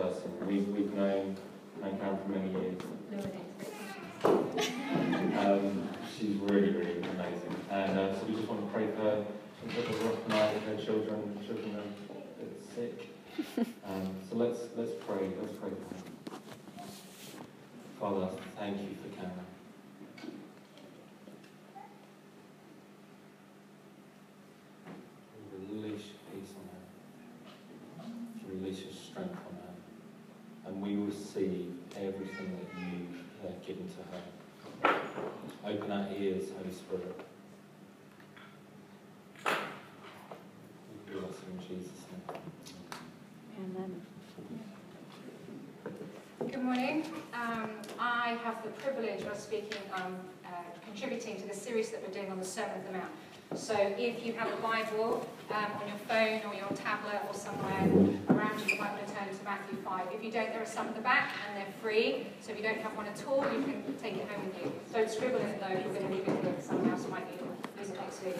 person. We've, we've known, known Karen for many years. Um, she's really, really amazing. And uh, so we just want to pray for her. She's got a rough night with her children. Children are a bit sick. Um, so let's, let's pray. Let's pray for her. Father, thank you for Karen. Release your peace on her. Release your strength on her. And we receive everything that you've uh, given to her. Open our ears, Holy Spirit. We bless you in Jesus' name. Amen. Good morning. Um, I have the privilege of speaking, um, uh, contributing to the series that we're doing on the Sermon of the Mount. So if you have a Bible um, on your phone or your tablet or somewhere around you, you might want to turn to Matthew 5. If you don't, there are some at the back and they're free. So if you don't have one at all, you can take it home with you. Don't scribble in it though, you're going to leave it here. Someone else might need it. Use it next week.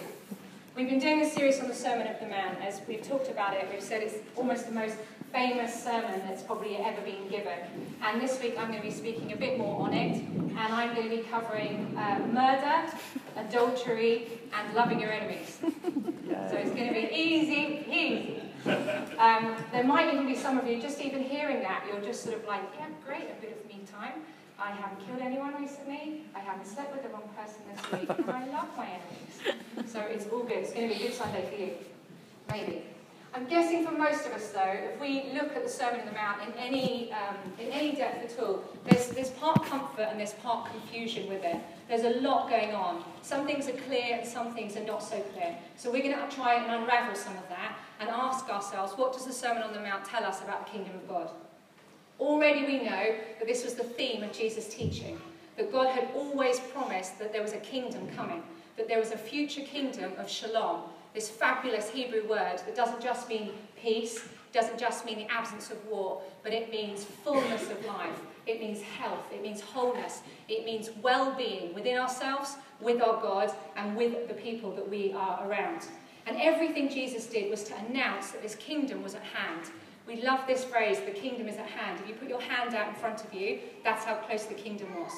We've been doing a series on the Sermon of the Mount. As we've talked about it, we've said it's almost the most famous sermon that's probably ever been given. And this week I'm going to be speaking a bit more on it. And I'm going to be covering uh, murder, adultery, and loving your enemies. So it's going to be easy, easy. Um, there might even be some of you, just even hearing that, you're just sort of like, yeah, great, a bit of me time. I haven't killed anyone recently. I haven't slept with the wrong person this week. And I love my enemies. So it's all good. It's going to be a good Sunday for you. Maybe. I'm guessing for most of us, though, if we look at the Sermon on the Mount in any, um, in any depth at all, there's, there's part comfort and there's part confusion with it. There's a lot going on. Some things are clear and some things are not so clear. So we're going to try and unravel some of that and ask ourselves, what does the Sermon on the Mount tell us about the kingdom of God? Already we know that this was the theme of Jesus' teaching, that God had always promised that there was a kingdom coming, that there was a future kingdom of shalom, this fabulous Hebrew word that doesn't just mean peace, doesn't just mean the absence of war, but it means fullness of life. It means health. It means wholeness. It means well-being within ourselves, with our God, and with the people that we are around. And everything Jesus did was to announce that this kingdom was at hand. We love this phrase, the kingdom is at hand. If you put your hand out in front of you, that's how close the kingdom was.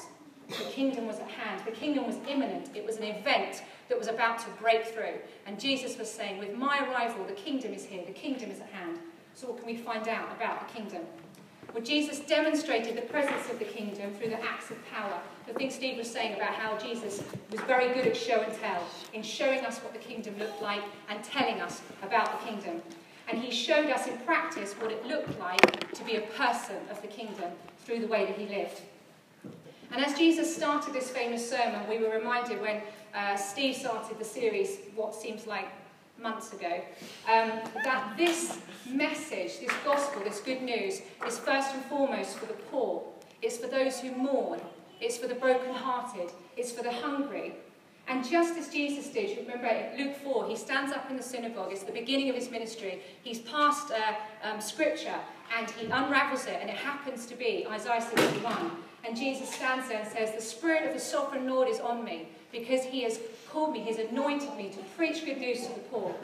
The kingdom was at hand. The kingdom was imminent. It was an event that was about to break through. And Jesus was saying, with my arrival, the kingdom is here. The kingdom is at hand. So what can we find out about the kingdom? Well, Jesus demonstrated the presence of the kingdom through the acts of power. The thing Steve was saying about how Jesus was very good at show and tell, in showing us what the kingdom looked like and telling us about the kingdom. And he showed us in practice what it looked like to be a person of the kingdom through the way that he lived. And as Jesus started this famous sermon, we were reminded when uh, Steve started the series, what seems like months ago, um, that this message, this gospel, this good news, is first and foremost for the poor. It's for those who mourn. It's for the brokenhearted. It's for the hungry. And just as Jesus did, you remember Luke 4, he stands up in the synagogue, it's the beginning of his ministry, he's passed uh, um, scripture and he unravels it, and it happens to be Isaiah 61. And Jesus stands there and says, The Spirit of the Sovereign Lord is on me, because he has called me, he's anointed me to preach good news to the poor.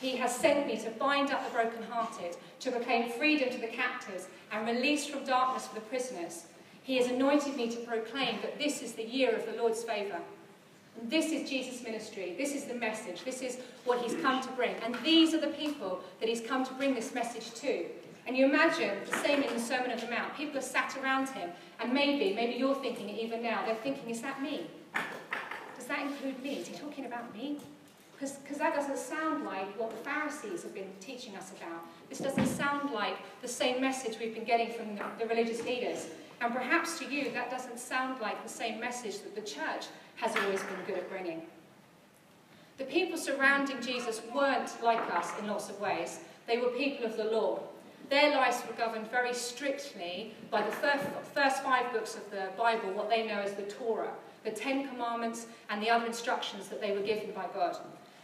He has sent me to bind up the brokenhearted, to proclaim freedom to the captives, and release from darkness for the prisoners. He has anointed me to proclaim that this is the year of the Lord's favour. This is Jesus' ministry. This is the message. This is what he's come to bring. And these are the people that he's come to bring this message to. And you imagine the same in the Sermon on the Mount. People are sat around him, and maybe, maybe you're thinking it even now. They're thinking, is that me? Does that include me? Is he talking about me? Because that doesn't sound like what the Pharisees have been teaching us about. This doesn't sound like the same message we've been getting from the, the religious leaders. And perhaps to you, that doesn't sound like the same message that the church has always been good at bringing. The people surrounding Jesus weren't like us in lots of ways. They were people of the law. Their lives were governed very strictly by the first five books of the Bible, what they know as the Torah, the Ten Commandments and the other instructions that they were given by God.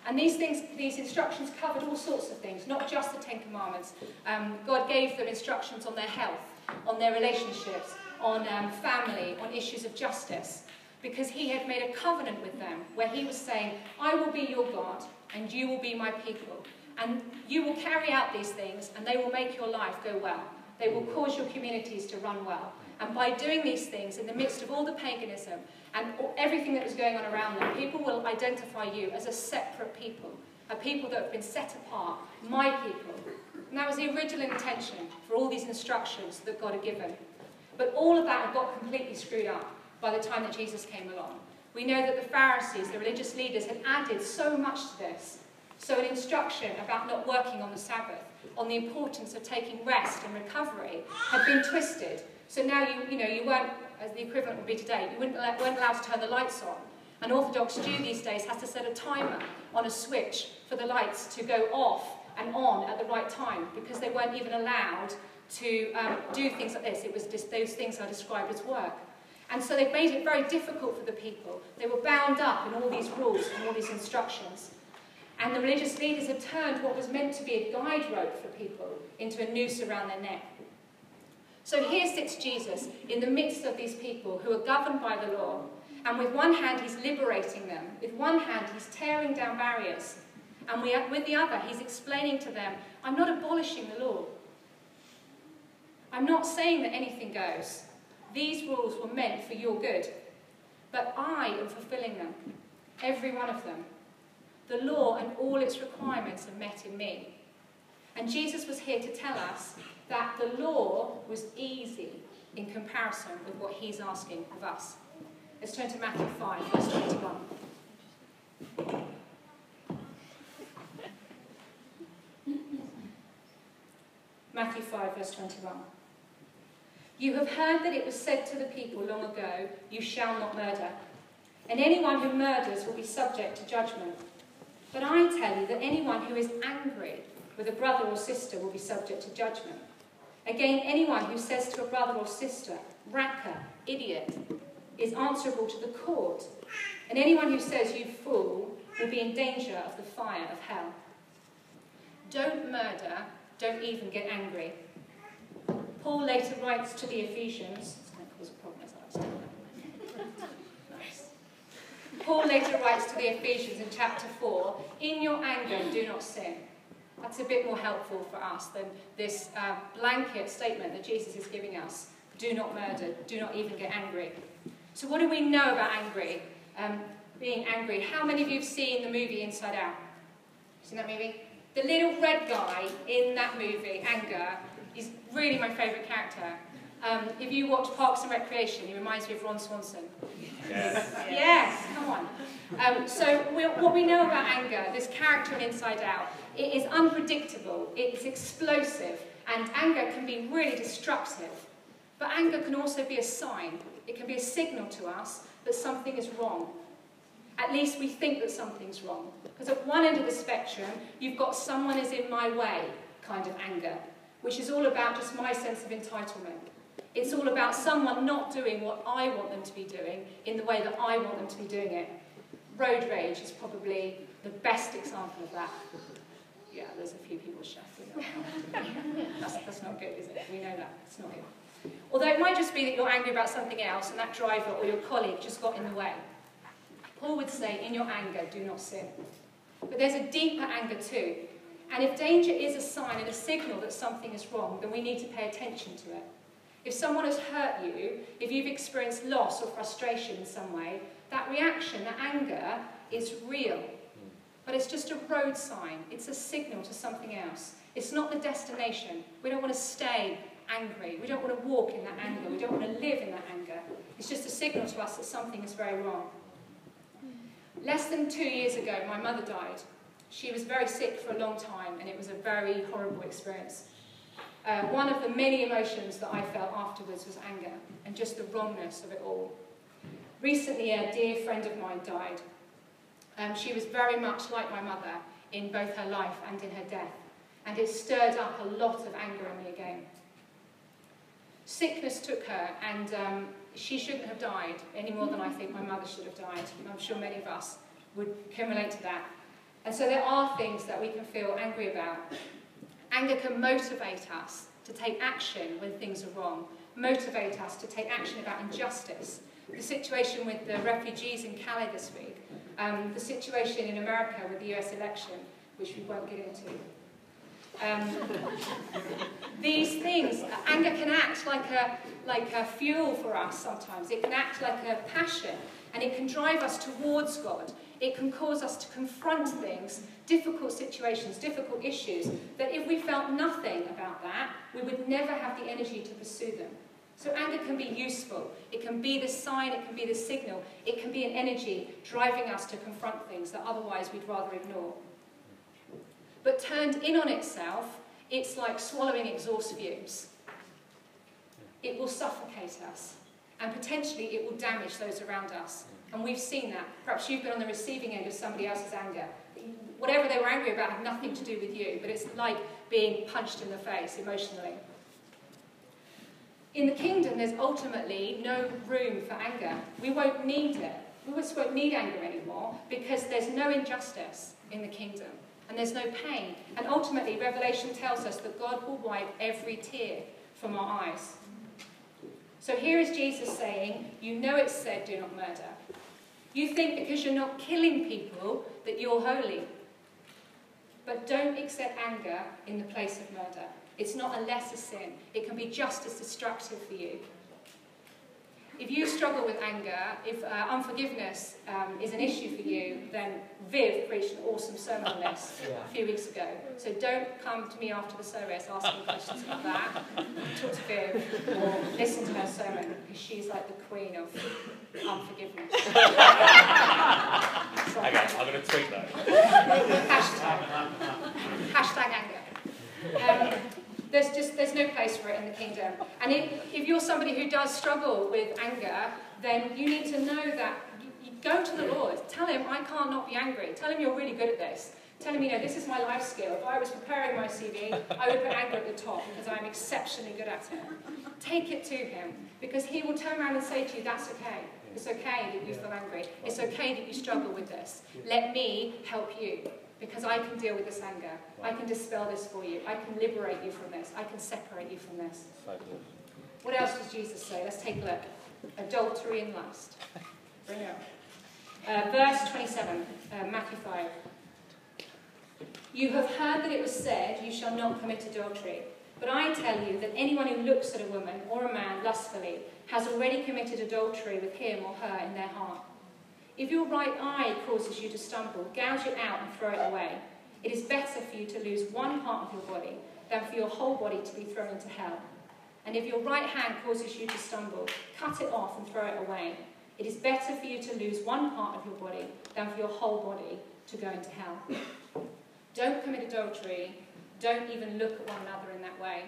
And these things, these instructions covered all sorts of things, not just the Ten Commandments. Um, God gave them instructions on their health, on their relationships, on um, family, on issues of justice because he had made a covenant with them where he was saying, I will be your God and you will be my people. And you will carry out these things and they will make your life go well. They will cause your communities to run well. And by doing these things, in the midst of all the paganism and everything that was going on around them, people will identify you as a separate people, a people that have been set apart, my people. And that was the original intention for all these instructions that God had given. But all of that had got completely screwed up by the time that Jesus came along. We know that the Pharisees, the religious leaders, had added so much to this. So an instruction about not working on the Sabbath, on the importance of taking rest and recovery, had been twisted. So now you, you know, you weren't, as the equivalent would be today, you weren't, weren't allowed to turn the lights on. An Orthodox Jew these days has to set a timer on a switch for the lights to go off and on at the right time because they weren't even allowed to um, do things like this. It was just those things are described as work. And so they've made it very difficult for the people. They were bound up in all these rules and all these instructions. And the religious leaders had turned what was meant to be a guide rope for people into a noose around their neck. So here sits Jesus in the midst of these people who are governed by the law. And with one hand, he's liberating them. With one hand, he's tearing down barriers. And with the other, he's explaining to them, I'm not abolishing the law. I'm not saying that anything goes. These rules were meant for your good. But I am fulfilling them, every one of them. The law and all its requirements are met in me. And Jesus was here to tell us that the law was easy in comparison with what he's asking of us. Let's turn to Matthew 5, verse 21. Matthew 5, verse 21. You have heard that it was said to the people long ago, You shall not murder. And anyone who murders will be subject to judgment. But I tell you that anyone who is angry with a brother or sister will be subject to judgment. Again, anyone who says to a brother or sister, Raca, idiot, is answerable to the court. And anyone who says, You fool, will be in danger of the fire of hell. Don't murder, don't even get angry. Paul later writes to the Ephesians, nice. Paul later writes to the Ephesians in chapter 4, in your anger do not sin. That's a bit more helpful for us than this uh, blanket statement that Jesus is giving us. Do not murder, do not even get angry. So what do we know about angry? Um, being angry. How many of you have seen the movie Inside Out? Seen that movie? The little red guy in that movie, Anger, is really my favourite character. Um, if you watch Parks and Recreation, he reminds me of Ron Swanson. Yes. yes, come on. Um, so what we know about anger, this character in Inside Out, it is unpredictable, it's explosive, and anger can be really destructive. But anger can also be a sign. It can be a signal to us that something is wrong. At least we think that something's wrong. Because at one end of the spectrum, you've got someone is in my way kind of anger which is all about just my sense of entitlement. It's all about someone not doing what I want them to be doing in the way that I want them to be doing it. Road rage is probably the best example of that. Yeah, there's a few people shouting. that's, that's not good, is it? We know that. It's not good. Although it might just be that you're angry about something else and that driver or your colleague just got in the way. Paul would say, in your anger, do not sin. But there's a deeper anger too, and if danger is a sign and a signal that something is wrong, then we need to pay attention to it. If someone has hurt you, if you've experienced loss or frustration in some way, that reaction, that anger, is real. But it's just a road sign. It's a signal to something else. It's not the destination. We don't want to stay angry. We don't want to walk in that anger. We don't want to live in that anger. It's just a signal to us that something is very wrong. Less than two years ago, my mother died. She was very sick for a long time, and it was a very horrible experience. Uh, one of the many emotions that I felt afterwards was anger, and just the wrongness of it all. Recently, a dear friend of mine died. Um, she was very much like my mother in both her life and in her death, and it stirred up a lot of anger in me again. Sickness took her, and um, she shouldn't have died any more than I think my mother should have died. I'm sure many of us would can relate to that. And so there are things that we can feel angry about. Anger can motivate us to take action when things are wrong, motivate us to take action about injustice. The situation with the refugees in Calais this week, um, the situation in America with the US election, which we won't get into. Um, these things, anger can act like a, like a fuel for us sometimes. It can act like a passion, and it can drive us towards God. It can cause us to confront things, difficult situations, difficult issues, that if we felt nothing about that, we would never have the energy to pursue them. So anger can be useful. It can be the sign, it can be the signal, it can be an energy driving us to confront things that otherwise we'd rather ignore. But turned in on itself, it's like swallowing exhaust fumes. It will suffocate us, and potentially it will damage those around us. And we've seen that. Perhaps you've been on the receiving end of somebody else's anger. Whatever they were angry about had nothing to do with you, but it's like being punched in the face emotionally. In the kingdom, there's ultimately no room for anger. We won't need it. We just won't need anger anymore because there's no injustice in the kingdom and there's no pain. And ultimately, Revelation tells us that God will wipe every tear from our eyes. So here is Jesus saying, You know it's said, do not murder. You think because you're not killing people that you're holy. But don't accept anger in the place of murder. It's not a lesser sin. It can be just as destructive for you. If you struggle with anger, if uh, unforgiveness um, is an issue for you, then Viv preached an awesome sermon on this yeah. a few weeks ago. So don't come to me after the service asking questions about that. Talk to Viv or listen to her sermon because she's like the queen of unforgiveness. so, okay, I'm going to tweet that. Hashtag. Hashtag anger. Um, there's just there's no place for it in the kingdom. And if, if you're somebody who does struggle with anger, then you need to know that you, you go to the Lord. Tell him, I can't not be angry. Tell him you're really good at this. Tell him, you know, this is my life skill. If I was preparing my CV, I would put anger at the top because I'm exceptionally good at it. Take it to him because he will turn around and say to you, that's okay. It's okay that you feel angry. It's okay that you struggle with this. Let me help you because I can deal with this anger. I can dispel this for you. I can liberate you from this. I can separate you from this. What else does Jesus say? Let's take a look. Adultery and lust. Bring it up. Uh, verse 27, uh, Matthew 5. You have heard that it was said, You shall not commit adultery. But I tell you that anyone who looks at a woman or a man lustfully has already committed adultery with him or her in their heart. If your right eye causes you to stumble, gouge it out and throw it away. It is better for you to lose one part of your body than for your whole body to be thrown into hell. And if your right hand causes you to stumble, cut it off and throw it away. It is better for you to lose one part of your body than for your whole body to go into hell. Don't commit adultery. Don't even look at one another in that way.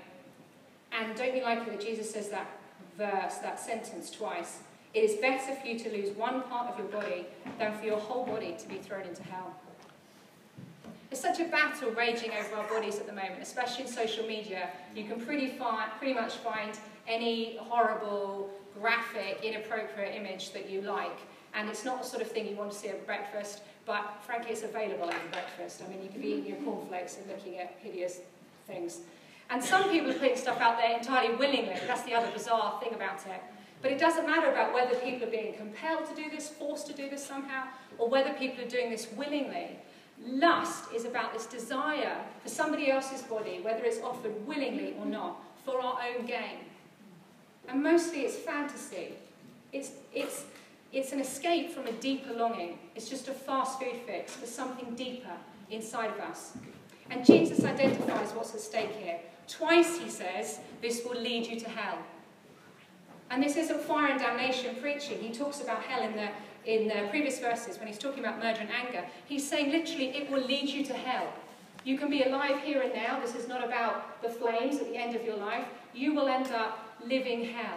And don't be like that Jesus says that verse, that sentence twice. It is better for you to lose one part of your body than for your whole body to be thrown into hell. There's such a battle raging over our bodies at the moment, especially in social media. You can pretty, find, pretty much find any horrible, graphic, inappropriate image that you like. And it's not the sort of thing you want to see at breakfast, but frankly, it's available at breakfast. I mean, you could be eating your cornflakes and looking at hideous things. And some people are putting stuff out there entirely willingly. That's the other bizarre thing about it. But it doesn't matter about whether people are being compelled to do this, forced to do this somehow, or whether people are doing this willingly. Lust is about this desire for somebody else's body, whether it's offered willingly or not, for our own gain. And mostly it's fantasy. It's, it's, it's an escape from a deeper longing. It's just a fast food fix for something deeper inside of us. And Jesus identifies what's at stake here. Twice he says, This will lead you to hell. And this isn't fire and damnation preaching. He talks about hell in the, in the previous verses when he's talking about murder and anger. He's saying literally, it will lead you to hell. You can be alive here and now. This is not about the flames at the end of your life. You will end up living hell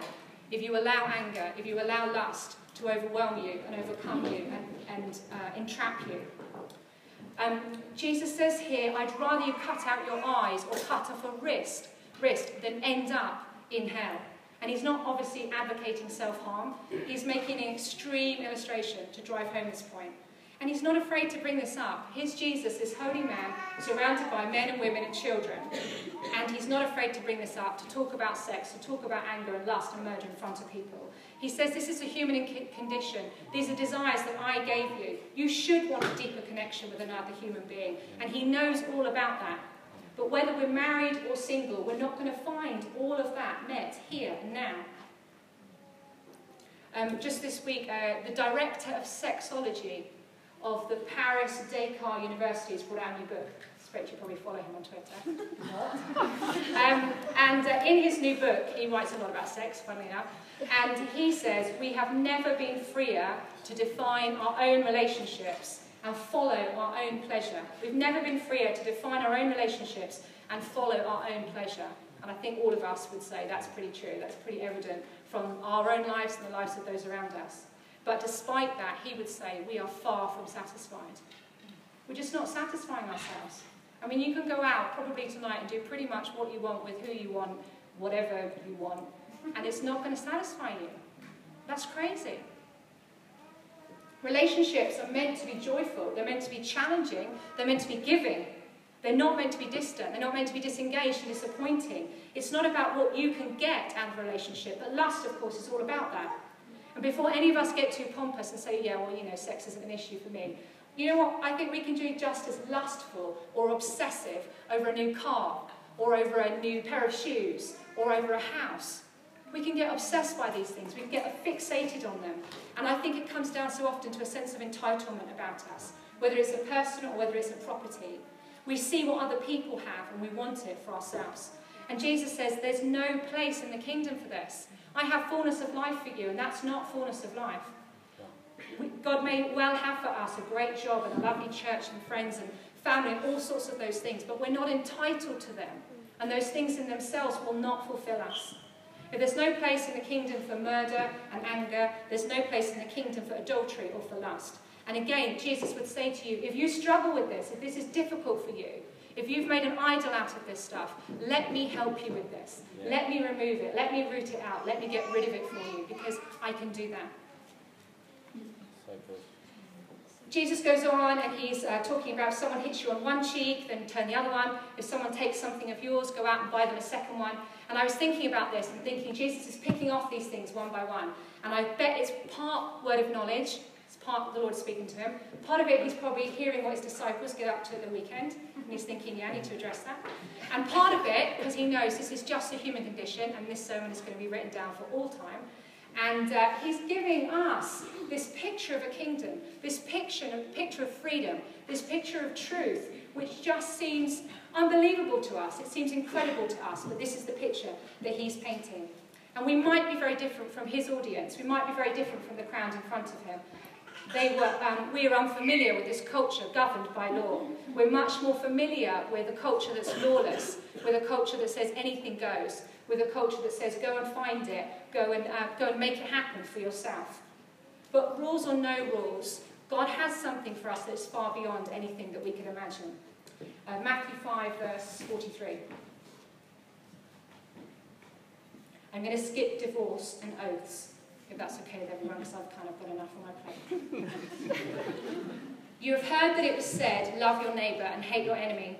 if you allow anger, if you allow lust to overwhelm you and overcome you and, and uh, entrap you. Um, Jesus says here, I'd rather you cut out your eyes or cut off a wrist, wrist than end up in hell. And he's not obviously advocating self-harm. He's making an extreme illustration to drive home this point. And he's not afraid to bring this up. Here's Jesus, this holy man, surrounded by men and women and children. And he's not afraid to bring this up, to talk about sex, to talk about anger and lust and murder in front of people. He says this is a human condition. These are desires that I gave you. You should want a deeper connection with another human being. And he knows all about that. But whether we're married or single, we're not going to find all of that met here and now. Um, just this week, uh, the director of sexology of the Paris Descartes University brought out a new book. I expect you probably follow him on Twitter. um, and uh, in his new book, he writes a lot about sex, funnily enough, and he says, we have never been freer to define our own relationships and follow our own pleasure. We've never been freer to define our own relationships and follow our own pleasure. And I think all of us would say that's pretty true. That's pretty evident from our own lives and the lives of those around us. But despite that, he would say we are far from satisfied. We're just not satisfying ourselves. I mean, you can go out probably tonight and do pretty much what you want with who you want, whatever you want, and it's not going to satisfy you. That's crazy. Relationships are meant to be joyful, they're meant to be challenging, they're meant to be giving. They're not meant to be distant, they're not meant to be disengaged and disappointing. It's not about what you can get out of a relationship, but lust, of course, is all about that. And before any of us get too pompous and say, yeah, well, you know, sex isn't an issue for me, you know what? I think we can be just as lustful or obsessive over a new car, or over a new pair of shoes, or over a house. We can get obsessed by these things. We can get fixated on them. And I think it comes down so often to a sense of entitlement about us, whether it's a person or whether it's a property. We see what other people have and we want it for ourselves. And Jesus says there's no place in the kingdom for this. I have fullness of life for you, and that's not fullness of life. God may well have for us a great job and a lovely church and friends and family and all sorts of those things, but we're not entitled to them. And those things in themselves will not fulfill us. If there's no place in the kingdom for murder and anger, there's no place in the kingdom for adultery or for lust. And again, Jesus would say to you, if you struggle with this, if this is difficult for you, if you've made an idol out of this stuff, let me help you with this. Yeah. Let me remove it. Let me root it out. Let me get rid of it for you because I can do that. Jesus goes on and he's uh, talking about if someone hits you on one cheek, then turn the other one. If someone takes something of yours, go out and buy them a second one. And I was thinking about this and thinking Jesus is picking off these things one by one. And I bet it's part word of knowledge, part the Lord speaking to him. Part of it, he's probably hearing what his disciples get up to at the weekend. And he's thinking, yeah, I need to address that. And part of it, because he knows this is just a human condition and this sermon is going to be written down for all time. And uh, he's giving us this picture of a kingdom, this picture, picture of freedom, this picture of truth, which just seems unbelievable to us. It seems incredible to us, but this is the picture that he's painting. And we might be very different from his audience. We might be very different from the crowd in front of him. They were, um, we are unfamiliar with this culture governed by law. We're much more familiar with a culture that's lawless, with a culture that says anything goes, with a culture that says go and find it, go and, uh, go and make it happen for yourself. But rules or no rules, God has something for us that's far beyond anything that we can imagine. Uh, Matthew 5, verse 43. I'm going to skip divorce and oaths, if that's okay with everyone, because I've kind of got enough on my plate. you have heard that it was said, love your neighbour and hate your enemy.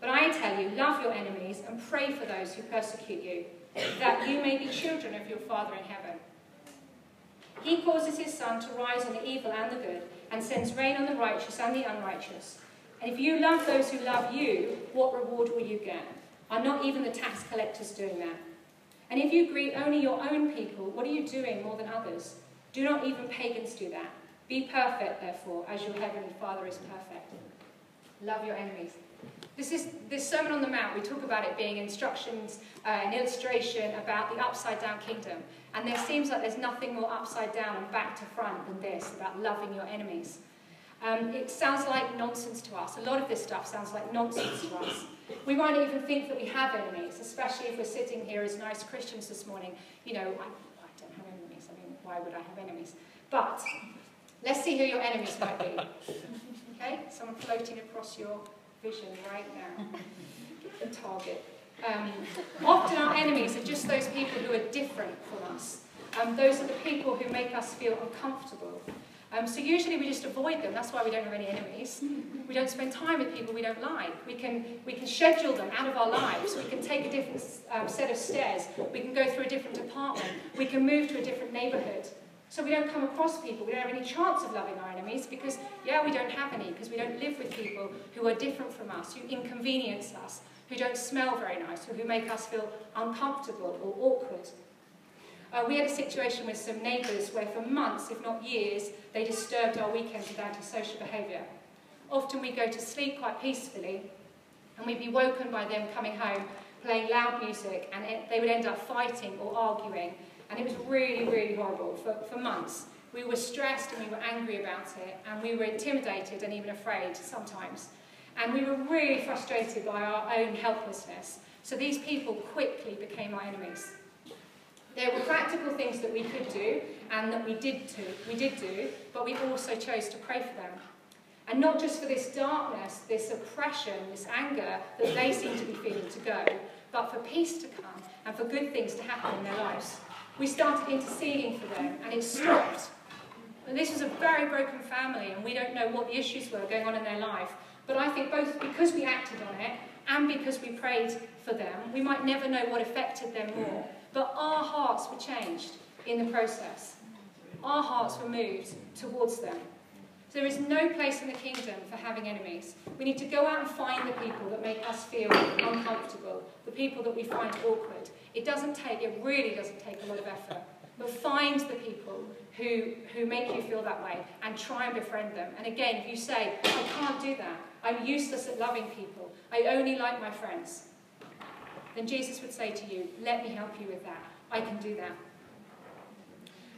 But I tell you, love your enemies and pray for those who persecute you, that you may be children of your Father in heaven. He causes his sun to rise on the evil and the good, and sends rain on the righteous and the unrighteous. And if you love those who love you, what reward will you get? Are not even the tax collectors doing that? And if you greet only your own people, what are you doing more than others? Do not even pagans do that. Be perfect, therefore, as your heavenly Father is perfect. Love your enemies. This is this Sermon on the Mount. We talk about it being instructions, uh, an illustration about the upside down kingdom. And there seems like there's nothing more upside down and back to front than this about loving your enemies. Um, it sounds like nonsense to us. A lot of this stuff sounds like nonsense to us. We might even think that we have enemies, especially if we're sitting here as nice Christians this morning. You know, I, I don't have enemies. I mean, why would I have enemies? But let's see who your enemies might be. Okay? Someone floating across your vision right now. The target. Um, often our enemies are just those people who are different from us. Um, those are the people who make us feel uncomfortable. Um, so usually we just avoid them. That's why we don't have any enemies. Mm-hmm. We don't spend time with people we don't like. We can, we can schedule them out of our lives. We can take a different um, set of stairs. We can go through a different department. We can move to a different neighborhood. So we don't come across people. We don't have any chance of loving our enemies because, yeah, we don't have any because we don't live with people who are different from us, who inconvenience us, who don't smell very nice, or who make us feel uncomfortable or awkward Uh, we had a situation with some neighbours where for months, if not years, they disturbed our weekends with antisocial behaviour. Often we go to sleep quite peacefully and we'd be woken by them coming home playing loud music and it, they would end up fighting or arguing and it was really, really horrible for, for months. We were stressed and we were angry about it and we were intimidated and even afraid sometimes. And we were really frustrated by our own helplessness. So these people quickly became our enemies. There were practical things that we could do and that we did, do, we did do, but we also chose to pray for them. And not just for this darkness, this oppression, this anger that they seem to be feeling to go, but for peace to come and for good things to happen in their lives. We started interceding for them and it stopped. And this was a very broken family and we don't know what the issues were going on in their life. But I think both because we acted on it and because we prayed for them, we might never know what affected them more. But our hearts were changed in the process. Our hearts were moved towards them. There is no place in the kingdom for having enemies. We need to go out and find the people that make us feel uncomfortable, the people that we find awkward. It doesn't take, it really doesn't take a lot of effort. But find the people who, who make you feel that way and try and befriend them. And again, if you say, I can't do that, I'm useless at loving people, I only like my friends, then Jesus would say to you, Let me help you with that. I can do that.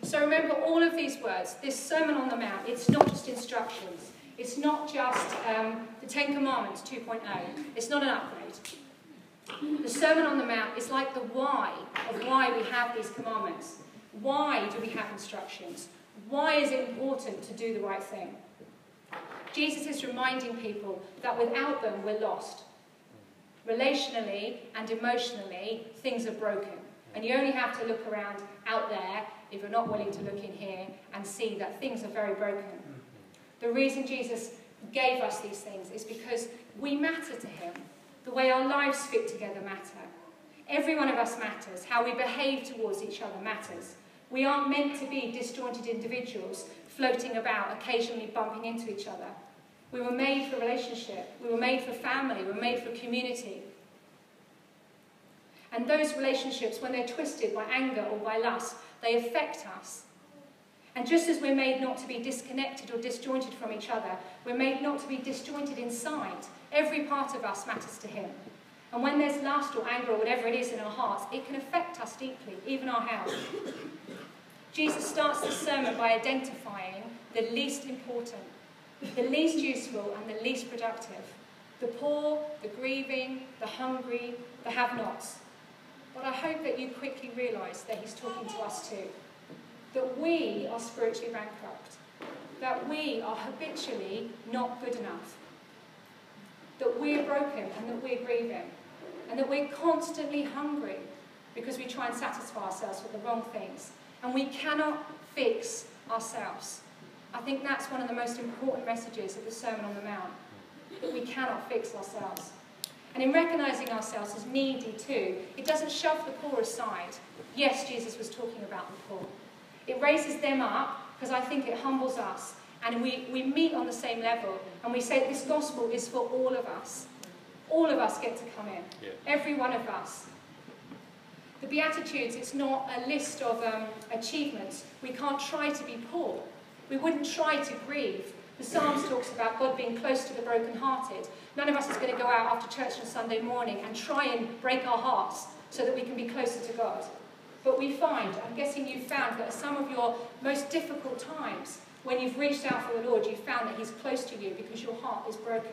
So remember all of these words, this Sermon on the Mount, it's not just instructions. It's not just um, the Ten Commandments 2.0. It's not an upgrade. The Sermon on the Mount is like the why of why we have these commandments. Why do we have instructions? Why is it important to do the right thing? Jesus is reminding people that without them, we're lost. Relationally and emotionally, things are broken. And you only have to look around out there, if you're not willing to look in here, and see that things are very broken. The reason Jesus gave us these things is because we matter to him. The way our lives fit together matter. Every one of us matters. How we behave towards each other matters. We aren't meant to be disjointed individuals floating about, occasionally bumping into each other. We were made for relationship. We were made for family. We were made for community. And those relationships, when they're twisted by anger or by lust, they affect us. And just as we're made not to be disconnected or disjointed from each other, we're made not to be disjointed inside. Every part of us matters to Him. And when there's lust or anger or whatever it is in our hearts, it can affect us deeply, even our health. Jesus starts the sermon by identifying the least important, the least useful, and the least productive the poor, the grieving, the hungry, the have nots. But I hope that you quickly realise that he's talking to us too. That we are spiritually bankrupt. That we are habitually not good enough. That we're broken and that we're grieving. And that we're constantly hungry because we try and satisfy ourselves with the wrong things. And we cannot fix ourselves. I think that's one of the most important messages of the Sermon on the Mount. That we cannot fix ourselves. And in recognizing ourselves as needy too, it doesn't shove the poor aside. Yes, Jesus was talking about the poor. It raises them up because I think it humbles us. And we, we meet on the same level and we say this gospel is for all of us. All of us get to come in. Yeah. Every one of us. The Beatitudes, it's not a list of um, achievements. We can't try to be poor. We wouldn't try to grieve. The Psalms talks about God being close to the brokenhearted. None of us is going to go out after church on Sunday morning and try and break our hearts so that we can be closer to God. But we find, I'm guessing you've found that some of your most difficult times, when you've reached out for the Lord, you've found that He's close to you because your heart is broken.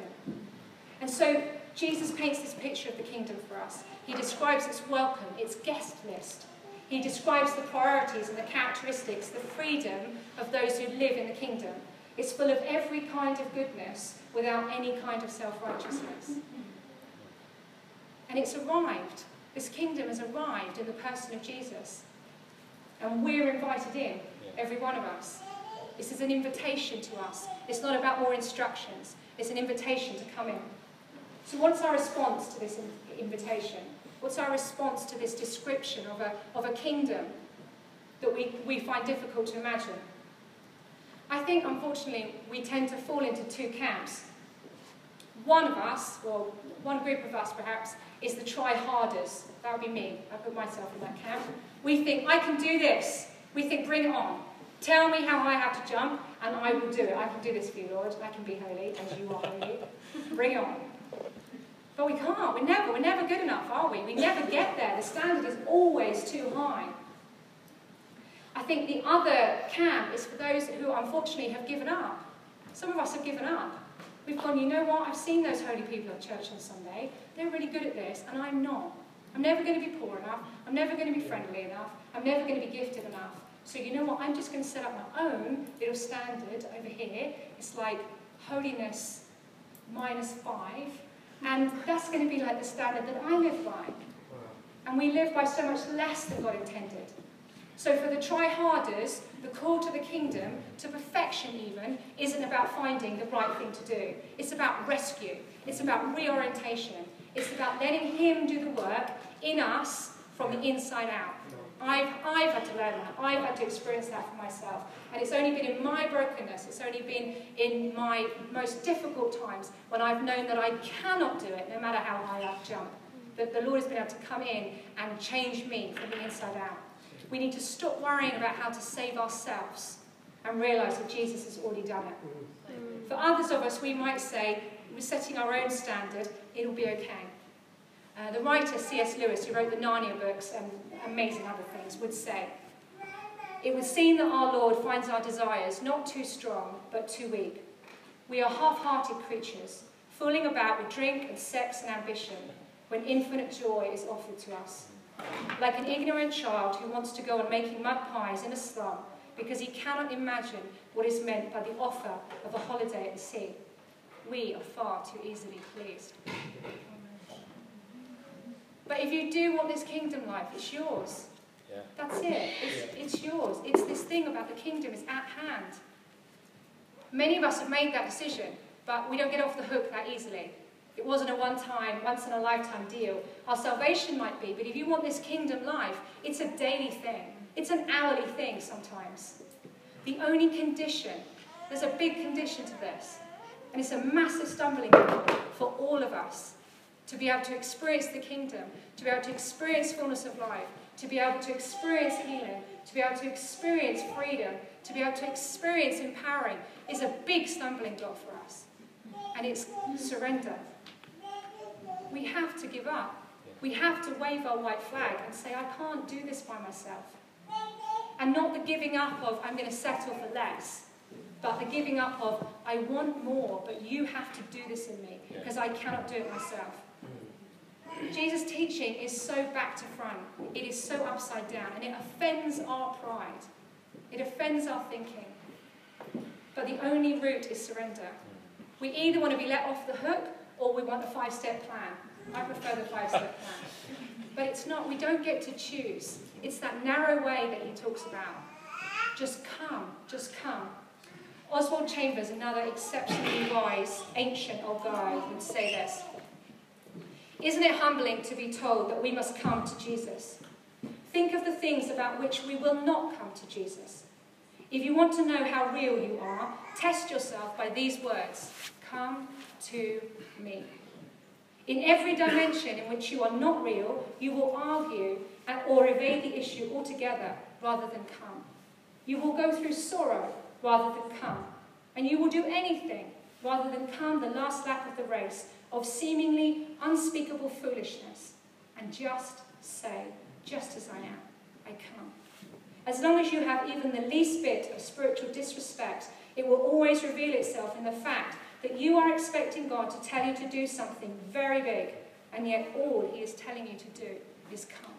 And so Jesus paints this picture of the kingdom for us. He describes its welcome, its guest list. He describes the priorities and the characteristics, the freedom of those who live in the kingdom. It's full of every kind of goodness without any kind of self-righteousness. And it's arrived. This kingdom has arrived in the person of Jesus. And we're invited in, every one of us. This is an invitation to us. It's not about more instructions. It's an invitation to come in. So what's our response to this invitation? What's our response to this description of a, of a kingdom that we, we find difficult to imagine? I think, unfortunately, we tend to fall into two camps. One of us, or one group of us perhaps, is the try-harders. That would be me. I put myself in that camp. We think, I can do this. We think, bring it on. Tell me how I have to jump, and I will do it. I can do this for you, Lord. I can be holy, as you are holy. Bring it on. But we can't. We're never, we're never good enough, are we? We never get there. The standard is always too high. I think the other camp is for those who unfortunately have given up. Some of us have given up. We've gone, you know what, I've seen those holy people at church on Sunday. They're really good at this, and I'm not. I'm never going to be poor enough. I'm never going to be friendly enough. I'm never going to be gifted enough. So you know what, I'm just going to set up my own little standard over here. It's like holiness minus five, and that's going to be like the standard that I live by. And we live by so much less than God intended. So for the try-harders, the call to the kingdom, to perfection even, isn't about finding the right thing to do. It's about rescue. It's about reorientation. It's about letting him do the work in us from the inside out. I've, I've had to learn that. I've had to experience that for myself. And it's only been in my brokenness, it's only been in my most difficult times when I've known that I cannot do it, no matter how high I jump, that the Lord has been able to come in and change me from the inside out. We need to stop worrying about how to save ourselves and realize that Jesus has already done it. Mm. For others of us, we might say, we're setting our own standard, it'll be okay. Uh, the writer C.S. Lewis, who wrote the Narnia books and amazing other things, would say, It would seem that our Lord finds our desires not too strong, but too weak. We are half-hearted creatures, fooling about with drink and sex and ambition, when infinite joy is offered to us. Like an ignorant child who wants to go on making mud pies in a slum because he cannot imagine what is meant by the offer of a holiday at the sea. We are far too easily pleased. But if you do want this kingdom life, it's yours. Yeah. That's it. It's, it's yours. It's this thing about the kingdom is at hand. Many of us have made that decision, but we don't get off the hook that easily. It wasn't a one-time, once-in-a-lifetime deal. Our salvation might be, but if you want this kingdom life, it's a daily thing. It's an hourly thing sometimes. The only condition, there's a big condition to this, and it's a massive stumbling block for all of us to be able to experience the kingdom, to be able to experience fullness of life, to be able to experience healing, to be able to experience freedom, to be able to experience empowering, is a big stumbling block for us. And it's surrender. We have to give up. We have to wave our white flag and say, I can't do this by myself. And not the giving up of, I'm going to settle for less, but the giving up of, I want more, but you have to do this in me because I cannot do it myself. Jesus' teaching is so back to front, it is so upside down, and it offends our pride. It offends our thinking. But the only route is surrender. We either want to be let off the hook or we want the five step plan. I prefer the five step plan. But it's not, we don't get to choose. It's that narrow way that he talks about. Just come, just come. Oswald Chambers, another exceptionally wise, ancient old guy, would say this Isn't it humbling to be told that we must come to Jesus? Think of the things about which we will not come to Jesus. If you want to know how real you are, test yourself by these words Come to me. In every dimension in which you are not real, you will argue or evade the issue altogether rather than come. You will go through sorrow rather than come. And you will do anything rather than come the last lap of the race of seemingly unspeakable foolishness and just say, just as I am, I come. As long as you have even the least bit of spiritual disrespect, it will always reveal itself in the fact that you are expecting God to tell you to do something very big, and yet all He is telling you to do is come.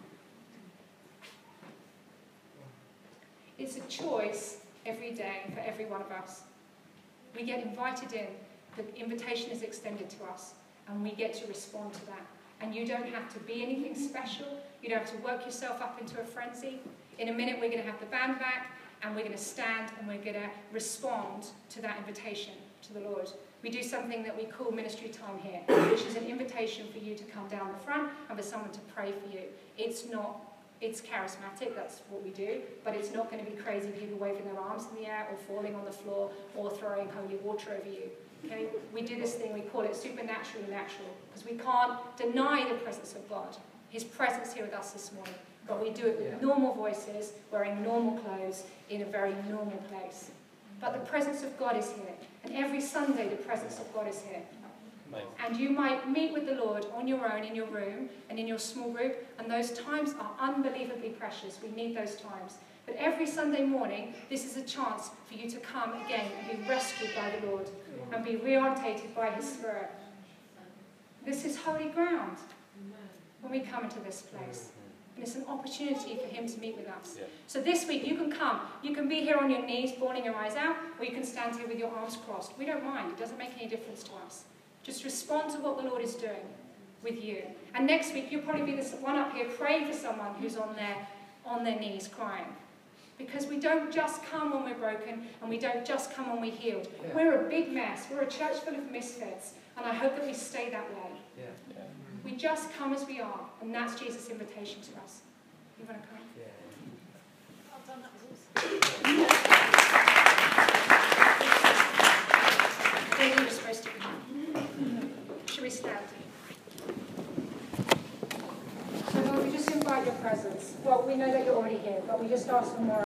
It's a choice every day for every one of us. We get invited in, the invitation is extended to us, and we get to respond to that. And you don't have to be anything special, you don't have to work yourself up into a frenzy. In a minute, we're going to have the band back, and we're going to stand and we're going to respond to that invitation to the Lord. We do something that we call ministry time here, which is an invitation for you to come down the front and for someone to pray for you. It's not, it's charismatic, that's what we do, but it's not going to be crazy people waving their arms in the air or falling on the floor or throwing holy water over you. Okay? We do this thing, we call it supernaturally natural, because we can't deny the presence of God, His presence here with us this morning. But we do it with normal voices, wearing normal clothes, in a very normal place. But the presence of God is here. And every Sunday, the presence of God is here. Amazing. And you might meet with the Lord on your own in your room and in your small group, and those times are unbelievably precious. We need those times. But every Sunday morning, this is a chance for you to come again and be rescued by the Lord and be reorientated by His Spirit. This is holy ground when we come into this place. And it's an opportunity for Him to meet with us. Yeah. So this week, you can come. You can be here on your knees, bawling your eyes out, or you can stand here with your arms crossed. We don't mind. It doesn't make any difference to us. Just respond to what the Lord is doing with you. And next week, you'll probably be the one up here praying for someone who's on their, on their knees crying. Because we don't just come when we're broken, and we don't just come when we're healed. Yeah. We're a big mess. We're a church full of misfits, and I hope that we stay that way. Yeah. Yeah. We just come as we are, and that's Jesus' invitation to us. You want to come? Yeah. Then you were supposed to come. Should we stand? So Lord, we just invite your presence. Well, we know that you're already here, but we just ask for more